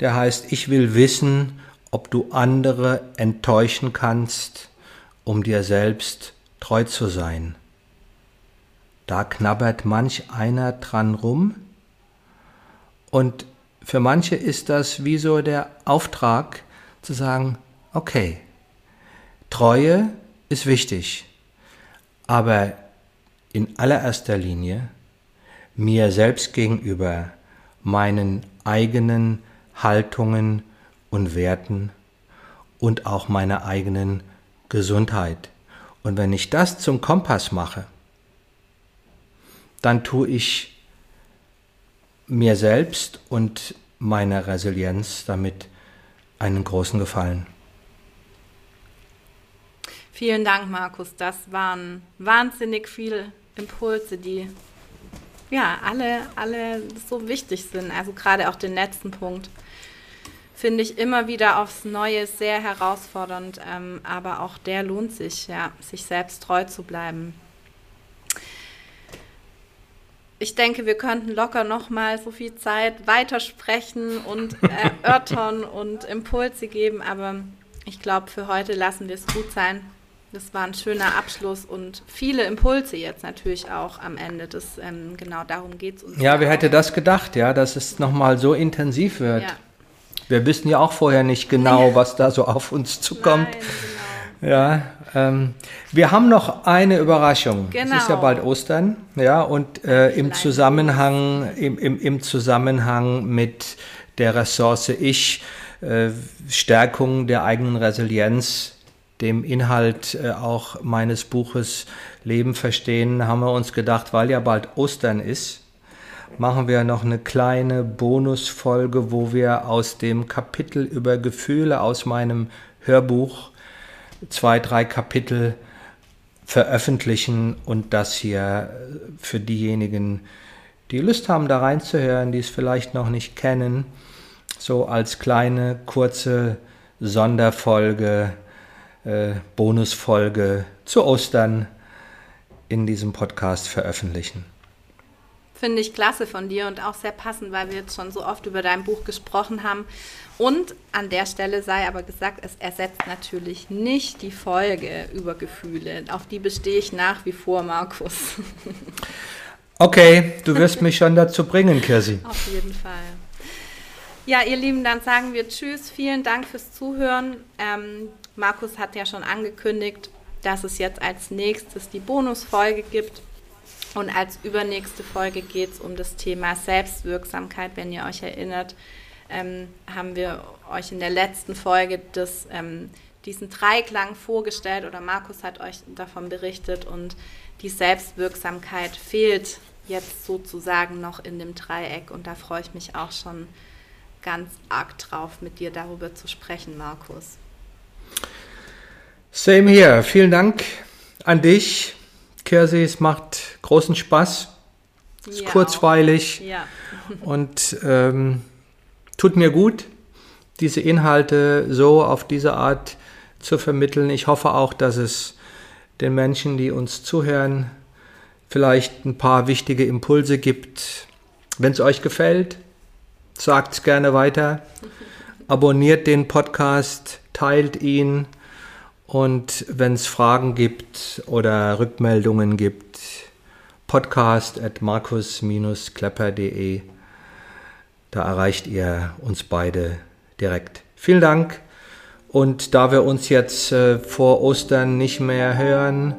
Der heißt, ich will wissen, ob du andere enttäuschen kannst, um dir selbst treu zu sein. Da knabbert manch einer dran rum und für manche ist das wie so der Auftrag zu sagen, okay, Treue ist wichtig, aber in allererster Linie mir selbst gegenüber, meinen eigenen Haltungen und Werten und auch meiner eigenen Gesundheit. Und wenn ich das zum Kompass mache, dann tue ich mir selbst und meiner Resilienz damit einen großen Gefallen. Vielen Dank, Markus. Das waren wahnsinnig viele Impulse, die ja alle, alle so wichtig sind. Also gerade auch den letzten Punkt finde ich immer wieder aufs Neue sehr herausfordernd, ähm, aber auch der lohnt sich, ja, sich selbst treu zu bleiben. Ich denke, wir könnten locker noch mal so viel Zeit weitersprechen und erörtern und Impulse geben, aber ich glaube, für heute lassen wir es gut sein. Das war ein schöner Abschluss und viele Impulse jetzt natürlich auch am Ende. Das, ähm, genau darum geht es uns. Ja, wer hätte das gedacht, ja, dass es nochmal so intensiv wird. Ja. Wir wissen ja auch vorher nicht genau, was da so auf uns zukommt. Nein, genau. Ja, ähm, wir haben noch eine Überraschung. Genau. Es ist ja genau. bald Ostern, ja, und äh, im Zusammenhang, im, im, im, Zusammenhang mit der Ressource Ich, äh, Stärkung der eigenen Resilienz, dem Inhalt äh, auch meines Buches Leben verstehen, haben wir uns gedacht, weil ja bald Ostern ist, machen wir noch eine kleine Bonusfolge, wo wir aus dem Kapitel über Gefühle aus meinem Hörbuch zwei, drei Kapitel veröffentlichen und das hier für diejenigen, die Lust haben, da reinzuhören, die es vielleicht noch nicht kennen, so als kleine, kurze Sonderfolge, äh, Bonusfolge zu Ostern in diesem Podcast veröffentlichen. Finde ich klasse von dir und auch sehr passend, weil wir jetzt schon so oft über dein Buch gesprochen haben. Und an der Stelle sei aber gesagt, es ersetzt natürlich nicht die Folge über Gefühle. Auf die bestehe ich nach wie vor, Markus. Okay, du wirst mich schon dazu bringen, Kirsi. Auf jeden Fall. Ja, ihr Lieben, dann sagen wir Tschüss. Vielen Dank fürs Zuhören. Ähm, Markus hat ja schon angekündigt, dass es jetzt als nächstes die Bonusfolge gibt. Und als übernächste Folge geht es um das Thema Selbstwirksamkeit. Wenn ihr euch erinnert, ähm, haben wir euch in der letzten Folge das, ähm, diesen Dreiklang vorgestellt oder Markus hat euch davon berichtet und die Selbstwirksamkeit fehlt jetzt sozusagen noch in dem Dreieck und da freue ich mich auch schon ganz arg drauf, mit dir darüber zu sprechen, Markus. Same here. Vielen Dank an dich Kirsi, es macht großen Spaß. Ist ja, kurzweilig ja. und ähm, tut mir gut, diese Inhalte so auf diese Art zu vermitteln. Ich hoffe auch, dass es den Menschen, die uns zuhören, vielleicht ein paar wichtige Impulse gibt. Wenn es euch gefällt, sagt es gerne weiter. Abonniert den Podcast, teilt ihn und wenn es Fragen gibt oder Rückmeldungen gibt, podcast at markus-klepper.de. Da erreicht ihr uns beide direkt. Vielen Dank. Und da wir uns jetzt äh, vor Ostern nicht mehr hören,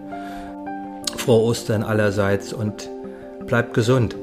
frohe Ostern allerseits und bleibt gesund.